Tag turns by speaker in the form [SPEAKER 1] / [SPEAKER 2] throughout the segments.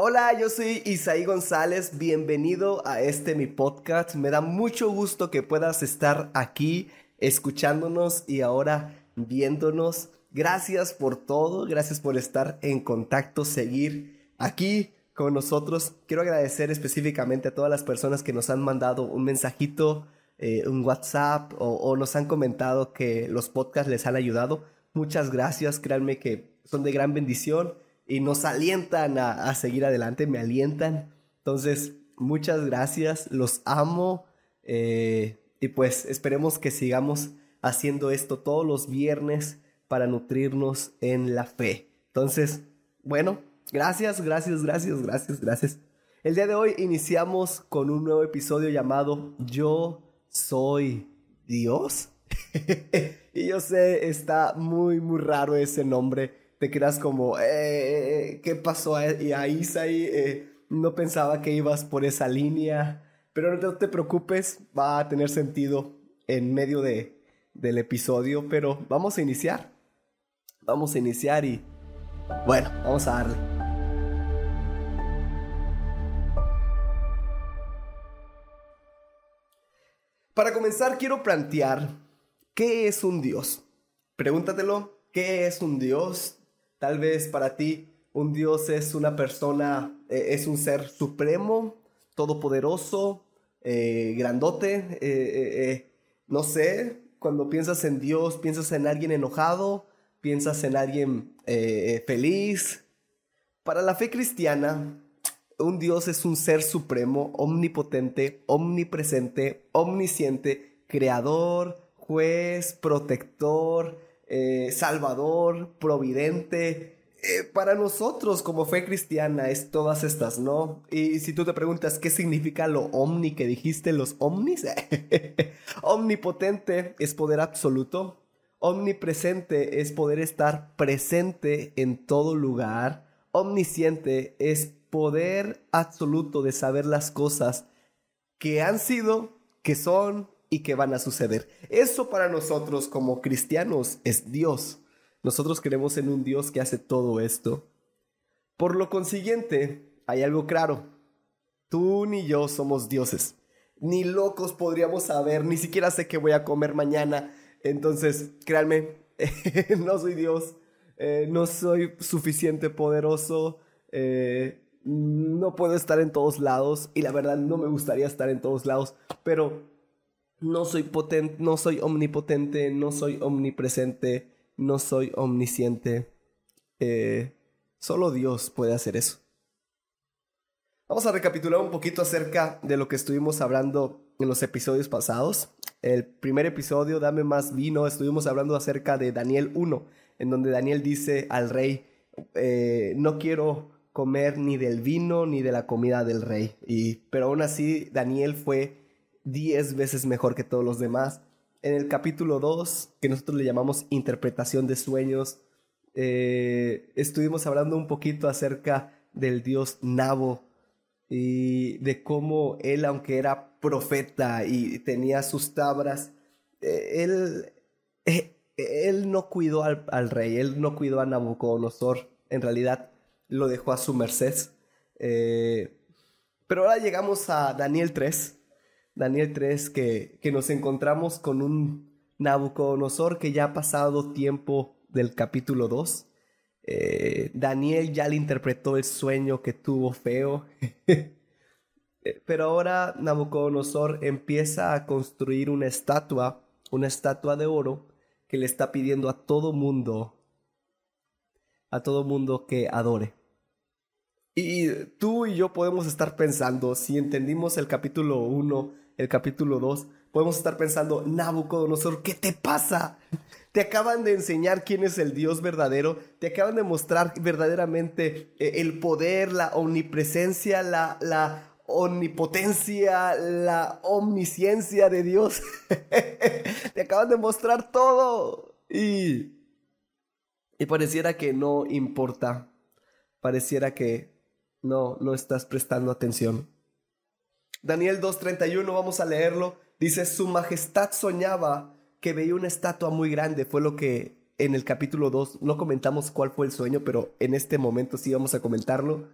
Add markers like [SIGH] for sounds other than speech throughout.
[SPEAKER 1] Hola, yo soy Isaí González, bienvenido a este mi podcast. Me da mucho gusto que puedas estar aquí escuchándonos y ahora viéndonos. Gracias por todo, gracias por estar en contacto, seguir aquí con nosotros. Quiero agradecer específicamente a todas las personas que nos han mandado un mensajito, eh, un WhatsApp o, o nos han comentado que los podcasts les han ayudado. Muchas gracias, créanme que son de gran bendición y nos alientan a, seguir adelante, me alientan. Entonces, muchas gracias, los amo eh, y pues esperemos que sigamos haciendo esto todos los viernes para nutrirnos en la fe. Entonces, bueno, gracias, gracias, gracias, gracias, gracias. El día de hoy iniciamos con un nuevo episodio llamado Yo soy Dios. [LAUGHS] y yo sé, está muy, muy raro ese nombre te quedas como, eh, ¿qué pasó ahí, ahí eh, no pensaba que ibas por esa línea, pero no te preocupes, va a tener sentido en medio de, del episodio, pero vamos a iniciar. Vamos a iniciar y bueno, vamos a darle. Para comenzar, quiero plantear, ¿qué es un Dios? Pregúntatelo, ¿qué es un Dios? Tal vez para ti un Dios es una persona, eh, es un ser supremo, todopoderoso, eh, grandote, eh, no sé, cuando piensas en Dios, piensas en alguien enojado, piensas en alguien feliz. Para la fe cristiana, un Dios es un ser supremo, omnipotente, omnipresente, omnisciente, creador, juez, protector, eh, salvador, providente. Eh, para nosotros como fe cristiana es todas estas, ¿no? Y si tú te preguntas qué significa lo omni que dijiste, los omnis, [LAUGHS] omnipotente es poder absoluto, omnipresente es poder estar presente en todo lugar, omnisciente es poder absoluto de saber las cosas que han sido, que son y que van a suceder. Eso para nosotros como cristianos es Dios. Nosotros creemos en un Dios que hace todo esto. Por lo consiguiente, hay algo claro. Tú ni yo somos dioses. Ni locos podríamos saber, ni siquiera sé qué voy a comer mañana. Entonces, créanme, [LAUGHS] no soy Dios, eh, no soy suficiente poderoso, eh, no puedo estar en todos lados y la verdad no me gustaría estar en todos lados, pero no soy potente, no soy omnipotente, no soy omnipresente, no soy omnisciente. Eh, solo Dios puede hacer eso. Vamos a recapitular un poquito acerca de lo que estuvimos hablando en los episodios pasados. El primer episodio, Dame más vino, estuvimos hablando acerca de Daniel 1, en donde Daniel dice al rey, eh, no quiero comer ni del vino ni de la comida del rey. Y, pero aún así, Daniel fue 10 veces mejor que todos los demás. En el capítulo 2, que nosotros le llamamos interpretación de sueños, eh, estuvimos hablando un poquito acerca del dios Nabo y de cómo él, aunque era profeta y tenía sus tabras, eh, él, eh, él no cuidó al, al, rey, él no cuidó a Nabucodonosor, en realidad lo dejó a su merced. pero ahora llegamos a Daniel 3, Daniel 3, que, que nos encontramos con un Nabucodonosor que ya ha pasado tiempo del capítulo 2. Eh, Daniel ya le interpretó el sueño que tuvo feo. [LAUGHS] Pero ahora Nabucodonosor empieza a construir una estatua, una estatua de oro, que le está pidiendo a todo mundo, a todo mundo que adore. Y tú y yo podemos estar pensando, si entendimos el capítulo 1 el capítulo 2, podemos estar pensando, Nabucodonosor, ¿qué te pasa? Te acaban de enseñar quién es el Dios verdadero, te acaban de mostrar verdaderamente eh, el poder, la omnipresencia, la, la omnipotencia, la omnisciencia de Dios. [LAUGHS] te acaban de mostrar todo. Y, y pareciera que no importa, pareciera que no, no estás prestando atención. Daniel 2.31, vamos a leerlo. Dice, su majestad soñaba que veía una estatua muy grande. Fue lo que en el capítulo 2 no comentamos cuál fue el sueño, pero en este momento sí vamos a comentarlo.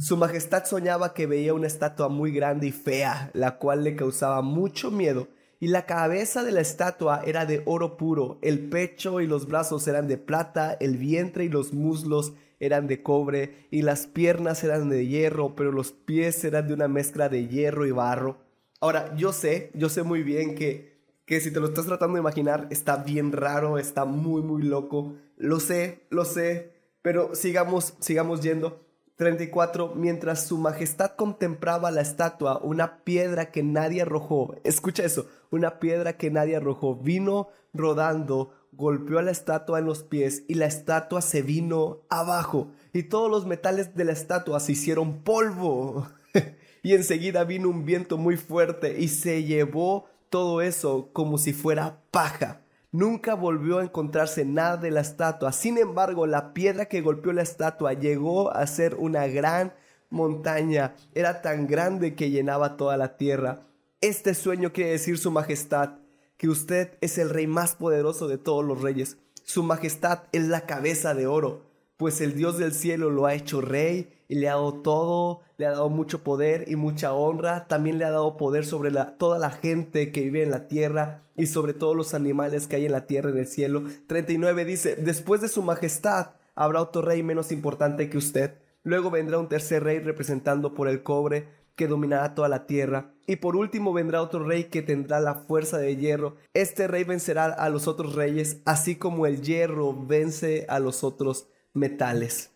[SPEAKER 1] Su Majestad soñaba que veía una estatua muy grande y fea, la cual le causaba mucho miedo, y la cabeza de la estatua era de oro puro, el pecho y los brazos eran de plata, el vientre y los muslos eran de cobre, y las piernas eran de hierro, pero los pies eran de una mezcla de hierro y barro. Ahora, yo sé, yo sé muy bien que, que si te lo estás tratando de imaginar, está bien raro, está muy, muy loco. Lo sé, lo sé, pero sigamos, sigamos yendo. 34. Mientras su majestad contemplaba la estatua, una piedra que nadie arrojó, escucha eso, una piedra que nadie arrojó, vino rodando, golpeó a la estatua en los pies y la estatua se vino abajo y todos los metales de la estatua se hicieron polvo. [LAUGHS] y enseguida vino un viento muy fuerte y se llevó todo eso como si fuera paja. Nunca volvió a encontrarse nada de la estatua. Sin embargo, la piedra que golpeó la estatua llegó a ser una gran montaña. Era tan grande que llenaba toda la tierra. Este sueño quiere decir su majestad, que usted es el rey más poderoso de todos los reyes. Su majestad es la cabeza de oro, pues el Dios del cielo lo ha hecho rey y le ha dado todo, le ha dado mucho poder y mucha honra, también le ha dado poder sobre toda la gente que vive en la tierra y sobre todos los animales que hay en la tierra y en el cielo. 39 dice, después de su majestad habrá otro rey menos importante que usted, luego vendrá un tercer rey representando por el cobre que dominará toda la tierra, y por último vendrá otro rey que tendrá la fuerza de hierro. Este rey vencerá a los otros reyes, así como el hierro vence a los otros metales.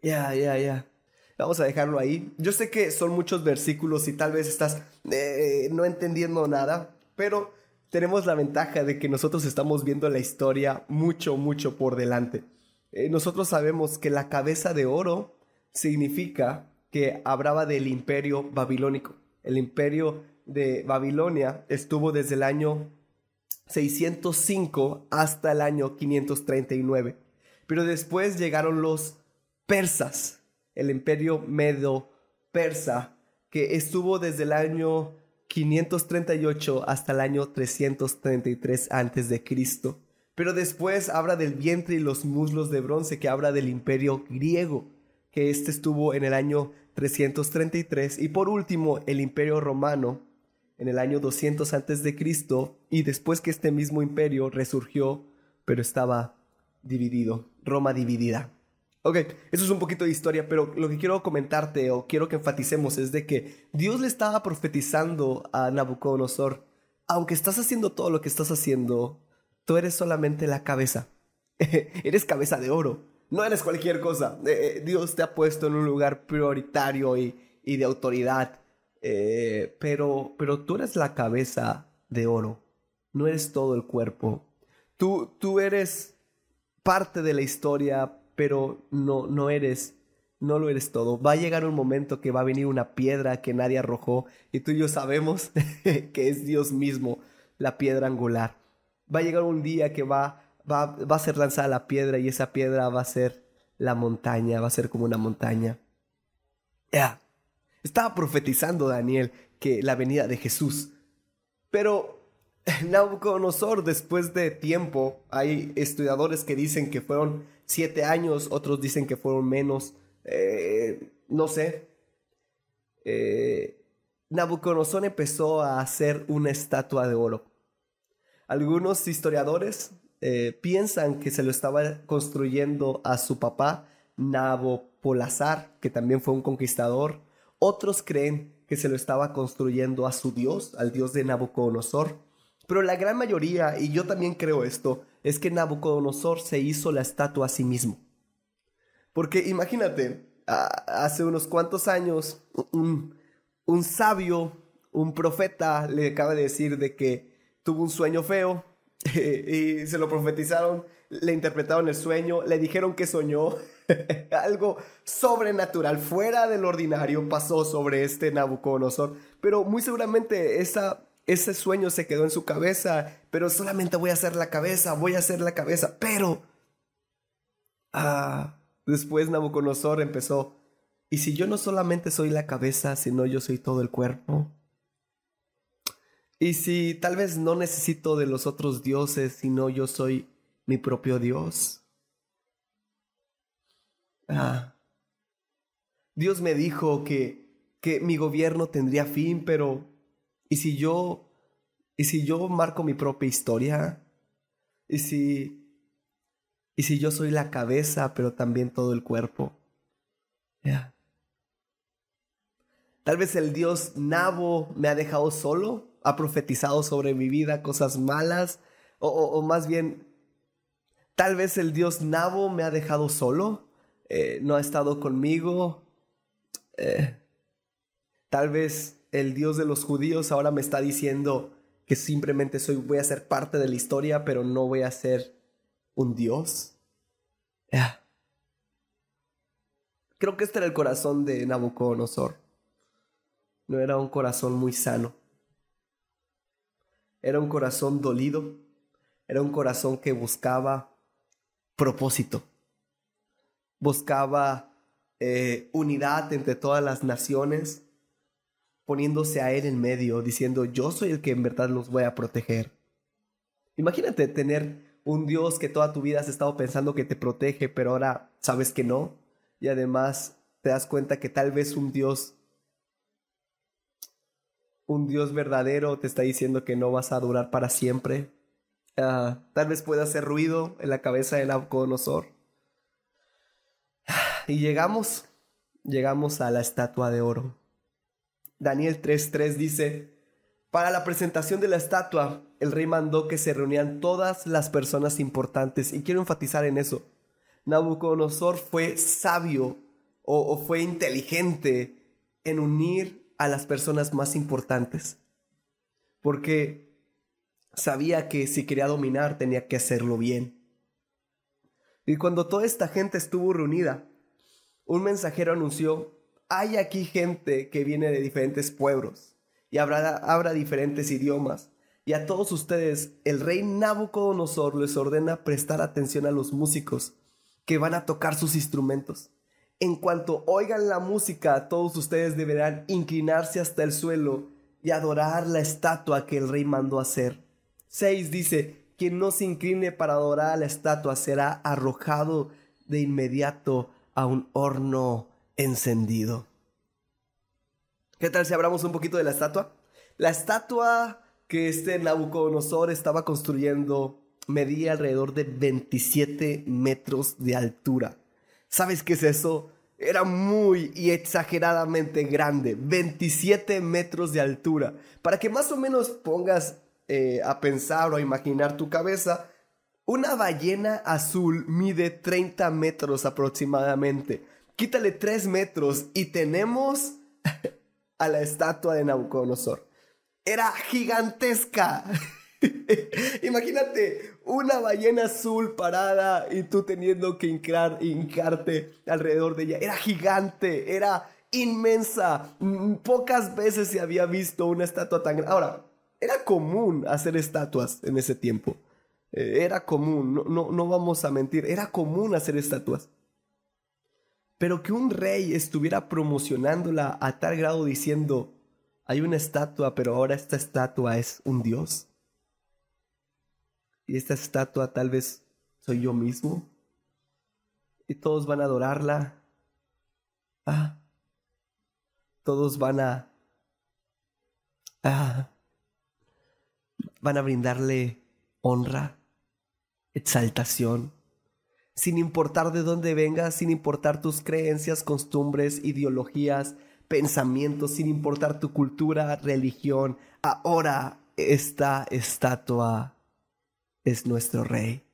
[SPEAKER 1] Ya, ya, ya. Vamos a dejarlo ahí. Yo sé que son muchos versículos y tal vez estás eh, no entendiendo nada, pero tenemos la ventaja de que nosotros estamos viendo la historia mucho, mucho por delante. Eh, nosotros sabemos que la cabeza de oro significa que hablaba del imperio babilónico. El imperio de Babilonia estuvo desde el año 605 hasta el año 539. Pero después llegaron los persas el imperio medo-persa, que estuvo desde el año 538 hasta el año 333 a.C. Pero después habla del vientre y los muslos de bronce, que habla del imperio griego, que este estuvo en el año 333. Y por último, el imperio romano, en el año 200 a.C. Y después que este mismo imperio resurgió, pero estaba dividido, Roma dividida. Ok, eso es un poquito de historia, pero lo que quiero comentarte o quiero que enfaticemos es de que Dios le estaba profetizando a Nabucodonosor, aunque estás haciendo todo lo que estás haciendo, tú eres solamente la cabeza. [LAUGHS] eres cabeza de oro, no eres cualquier cosa. Eh, eh, Dios te ha puesto en un lugar prioritario y, de autoridad, eh, pero, pero tú eres la cabeza de oro, no eres todo el cuerpo. Tú, tú eres parte de la historia, pero no, no eres, no lo eres todo. Va a llegar un momento que va a venir una piedra que nadie arrojó y tú y yo sabemos [LAUGHS] que es Dios mismo, la piedra angular. Va a llegar un día que va, va, va a ser lanzada la piedra y esa piedra va a ser la montaña, va a ser como una montaña. Ya. Estaba profetizando Daniel que la venida de Jesús. Pero [LAUGHS] Nabucodonosor, después de tiempo, hay estudiadores que dicen que fueron siete años, otros dicen que fueron menos, eh, no sé. Eh, Nabucodonosor empezó a hacer una estatua de oro. Algunos historiadores eh, piensan que se lo estaba construyendo a su papá, Nabopolazar, que también fue un conquistador. Otros creen que se lo estaba construyendo a su dios, al dios de Nabucodonosor. Pero la gran mayoría, y yo también creo esto, es que Nabucodonosor se hizo la estatua a sí mismo. Porque imagínate, hace unos cuantos años, un, un sabio, un profeta, le acaba de decir de que tuvo un sueño feo [LAUGHS] y se lo profetizaron, le interpretaron el sueño, le dijeron que soñó. [LAUGHS] Algo sobrenatural, fuera del ordinario, pasó sobre este Nabucodonosor. Pero muy seguramente ese sueño se quedó en su cabeza, pero solamente voy a hacer la cabeza, voy a hacer la cabeza, pero... Ah, después Nabucodonosor empezó, ¿y si yo no solamente soy la cabeza, sino yo soy todo el cuerpo? ¿Y si tal vez no necesito de los otros dioses, sino yo soy mi propio Dios? Ah. Dios me dijo que, que mi gobierno tendría fin, pero ¿y si yo, y si yo marco mi propia historia? ¿Y si, y si yo soy la cabeza, pero también todo el cuerpo? Tal vez el Dios Nabo me ha dejado solo, ha profetizado sobre mi vida cosas malas, o, más bien, tal vez el Dios Nabo me ha dejado solo, eh, no ha estado conmigo. Eh, tal vez el Dios de los judíos ahora me está diciendo que simplemente soy, voy a ser parte de la historia, pero no voy a ser un Dios. Creo que este era el corazón de Nabucodonosor. No era un corazón muy sano. Era un corazón dolido. Era un corazón que buscaba propósito. Buscaba eh, unidad entre todas las naciones, poniéndose a él en medio, diciendo, yo soy el que en verdad los voy a proteger. Imagínate tener un Dios que toda tu vida has estado pensando que te protege, pero ahora sabes que no y además te das cuenta que tal vez un Dios, un Dios verdadero te está diciendo que no vas a durar para siempre. Ah, tal vez pueda hacer ruido en la cabeza del Nabucodonosor. Y llegamos, llegamos a la estatua de oro. Daniel 3:3 dice, para la presentación de la estatua, el rey mandó que se reunieran todas las personas importantes, y quiero enfatizar en eso. Nabucodonosor fue sabio o, fue inteligente en unir a las personas más importantes. Porque sabía que si quería dominar tenía que hacerlo bien. Y cuando toda esta gente estuvo reunida, un mensajero anunció, hay aquí gente que viene de diferentes pueblos y habrá, habrá diferentes idiomas. Y a todos ustedes, el rey Nabucodonosor les ordena prestar atención a los músicos que van a tocar sus instrumentos. En cuanto oigan la música, todos ustedes deberán inclinarse hasta el suelo y adorar la estatua que el rey mandó hacer. 6 dice, quien no se incline para adorar a la estatua será arrojado de inmediato a un horno encendido. ¿Qué tal si hablamos un poquito de la estatua? La estatua que este Nabucodonosor estaba construyendo medía alrededor de 27 metros de altura. ¿Sabes qué es eso? Era muy y exageradamente grande, 27 metros de altura. Para que más o menos pongas eh, a pensar o a imaginar tu cabeza, una ballena azul mide 30 metros aproximadamente. Quítale 3 metros y tenemos [LAUGHS] a la estatua de Nabucodonosor. Era gigantesca. [LAUGHS] [LAUGHS] Imagínate una ballena azul parada y tú teniendo que hincarte alrededor de ella. Era gigante, era inmensa. Mm, pocas veces se había visto una estatua tan grande. Ahora, era común hacer estatuas en ese tiempo. Eh, era común, no, no, no vamos a mentir, era común hacer estatuas. Pero que un rey estuviera promocionándola a tal grado diciendo, hay una estatua, pero ahora esta estatua es un dios y esta estatua tal vez soy yo mismo y todos van a adorarla. Ah, todos van a, ah, van a brindarle honra, exaltación, sin importar de dónde vengas, sin importar tus creencias, costumbres, ideologías, pensamientos, sin importar tu cultura, religión. Ahora esta estatua es nuestro Rey.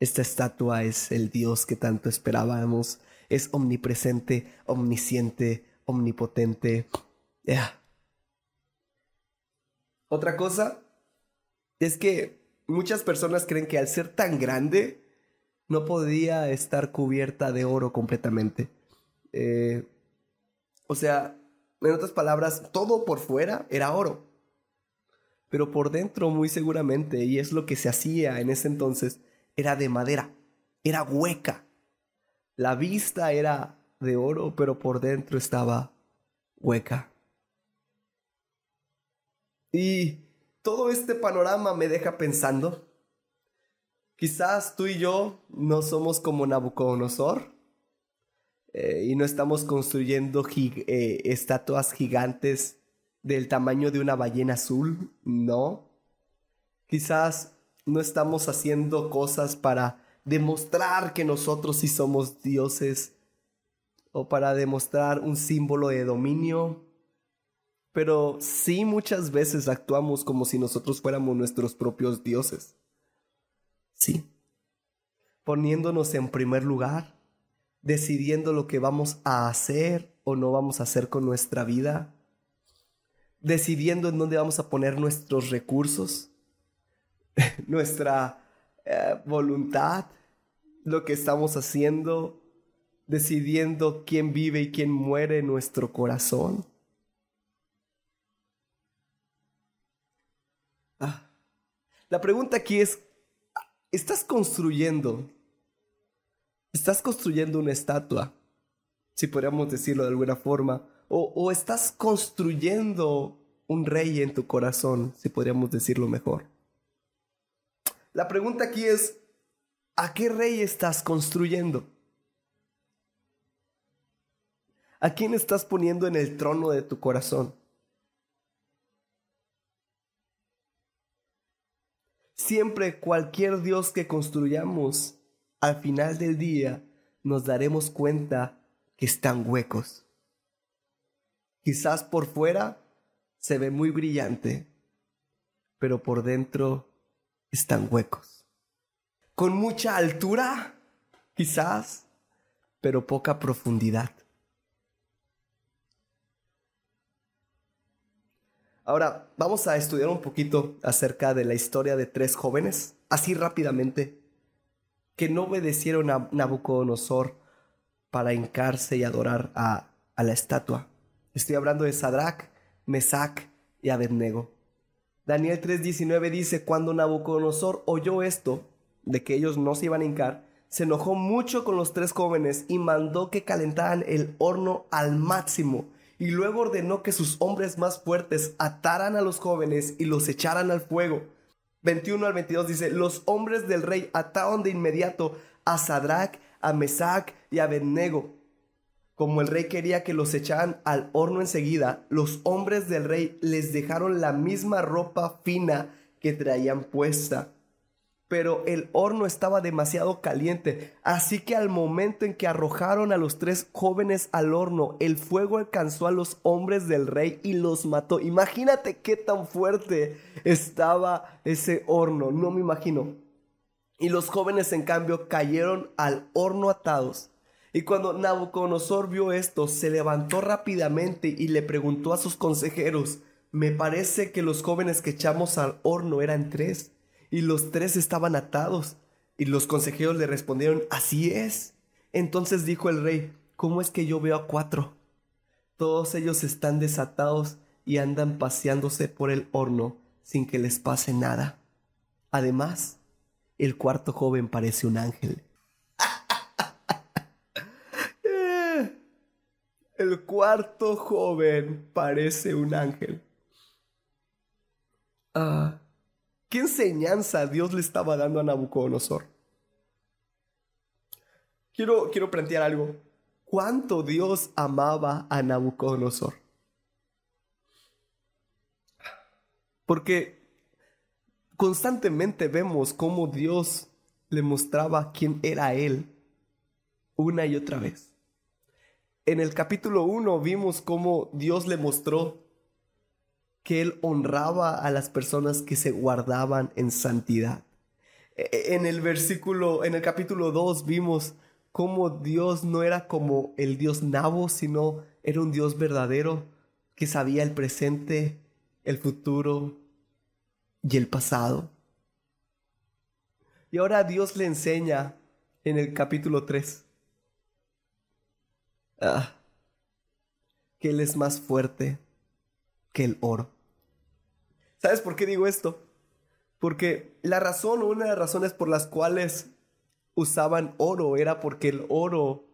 [SPEAKER 1] Esta estatua es el Dios que tanto esperábamos. Es omnipresente, omnisciente, omnipotente. Otra cosa es que muchas personas creen que al ser tan grande no podía estar cubierta de oro completamente. Eh, o sea, en otras palabras, todo por fuera era oro pero por dentro muy seguramente, y es lo que se hacía en ese entonces, era de madera, era hueca. La vista era de oro, pero por dentro estaba hueca. Y todo este panorama me deja pensando, quizás tú y yo no somos como Nabucodonosor. eh, y no estamos construyendo eh, estatuas gigantes del tamaño de una ballena azul, no. Quizás no estamos haciendo cosas para demostrar que nosotros sí somos dioses o para demostrar un símbolo de dominio, pero sí muchas veces actuamos como si nosotros fuéramos nuestros propios dioses. Sí. Poniéndonos en primer lugar, decidiendo lo que vamos a hacer o no vamos a hacer con nuestra vida, decidiendo en dónde vamos a poner nuestros recursos, [LAUGHS] nuestra eh, voluntad, lo que estamos haciendo, decidiendo quién vive y quién muere en nuestro corazón. Ah. La pregunta aquí es, ¿estás construyendo? ¿Estás construyendo una estatua? Si podríamos decirlo de alguna forma. O, o estás construyendo un rey en tu corazón, si podríamos decirlo mejor. La pregunta aquí es, ¿a qué rey estás construyendo? ¿A quién estás poniendo en el trono de tu corazón? Siempre cualquier Dios que construyamos, al final del día nos daremos cuenta que están huecos. Quizás por fuera se ve muy brillante, pero por dentro están huecos. Con mucha altura, quizás, pero poca profundidad. Ahora, vamos a estudiar un poquito acerca de la historia de tres jóvenes, así rápidamente, que no obedecieron a Nabucodonosor para hincarse y adorar a, a la estatua. Estoy hablando de Sadrach, Mesach y Abednego. Daniel 3:19 dice, cuando Nabucodonosor oyó esto, de que ellos no se iban a hincar, se enojó mucho con los tres jóvenes y mandó que calentaran el horno al máximo y luego ordenó que sus hombres más fuertes ataran a los jóvenes y los echaran al fuego. 21 al 22 dice, los hombres del rey ataron de inmediato a Sadrach, a Mesach y a Abednego. Como el rey quería que los echaran al horno enseguida, los hombres del rey les dejaron la misma ropa fina que traían puesta pero el horno estaba demasiado caliente, así que al momento en que arrojaron a los tres jóvenes al horno, el fuego alcanzó a los hombres del rey y los mató. Imagínate qué tan fuerte estaba ese horno, no me imagino. Y los jóvenes en cambio cayeron al horno atados. Y cuando Nabucodonosor vio esto, se levantó rápidamente y le preguntó a sus consejeros, me parece que los jóvenes que echamos al horno eran tres y los tres estaban atados. Y los consejeros le respondieron, así es. Entonces dijo el rey, ¿cómo es que yo veo a cuatro? Todos ellos están desatados y andan paseándose por el horno sin que les pase nada. Además, el cuarto joven parece un ángel. El cuarto joven parece un ángel. Ah. ¿Qué enseñanza Dios le estaba dando a Nabucodonosor? Quiero, quiero plantear algo. ¿Cuánto Dios amaba a Nabucodonosor? Porque constantemente vemos cómo Dios le mostraba quién era Él una y otra vez. En el capítulo 1 vimos cómo Dios le mostró que él honraba a las personas que se guardaban en santidad. E, e, en el versículo, en el capítulo 2 vimos cómo Dios no era como el Dios nabo, sino era un Dios verdadero que sabía el presente, el futuro y el pasado. Y ahora Dios le enseña en el capítulo 3 ah, que Él es más fuerte que el oro. ¿Sabes por qué digo esto? Porque la razón una de las razones por las cuales usaban oro era porque el oro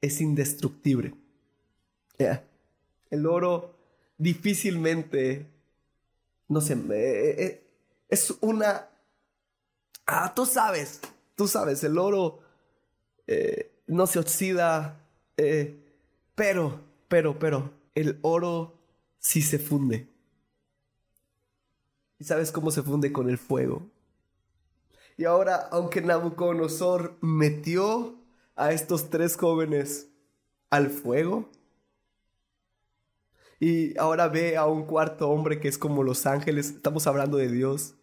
[SPEAKER 1] es indestructible. El oro difícilmente, no sé, eh, eh, es una... Ah, tú sabes, tú sabes, el oro eh, no se oxida, Eh, pero, pero, pero, el oro sí se funde. ¿Y sabes cómo se funde con el fuego? Y ahora, aunque Nabucodonosor metió a estos tres jóvenes al fuego, y ahora ve a un cuarto hombre que es como los ángeles, estamos hablando de Dios,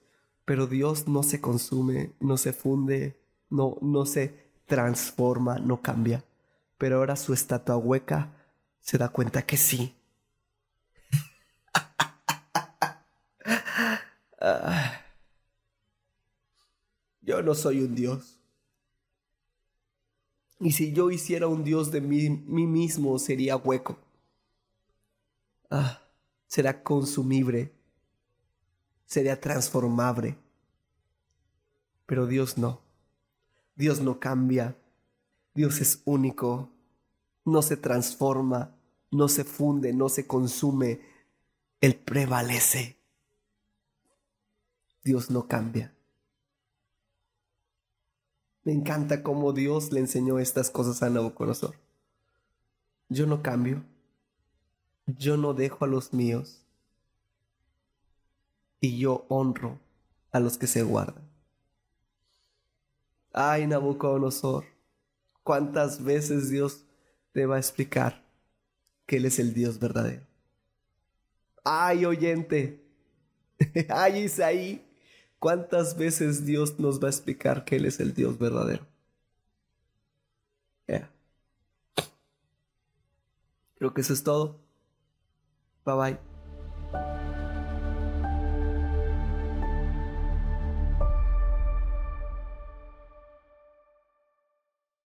[SPEAKER 1] pero Dios no se consume, no se funde, no, no se transforma, no cambia. Pero ahora su estatua hueca se da cuenta que sí. [LAUGHS] Yo no soy un Dios. Y si yo hiciera un Dios de mí, mismo, sería hueco. Ah, será consumible. Sería transformable. Pero Dios no. Dios no cambia. Dios es único. No se transforma, no se funde, no se consume. Él prevalece. Dios no cambia. Me encanta cómo Dios le enseñó estas cosas a Nabucodonosor. Yo no cambio. Yo no dejo a los míos. Y yo honro a los que se guardan. Ay, Nabucodonosor, cuántas veces Dios te va a explicar que Él es el Dios verdadero. Ay, oyente. [LAUGHS] Ay, Isaí. ¿Cuántas veces Dios nos va a explicar que Él es el Dios verdadero? Creo que eso es todo. Bye bye.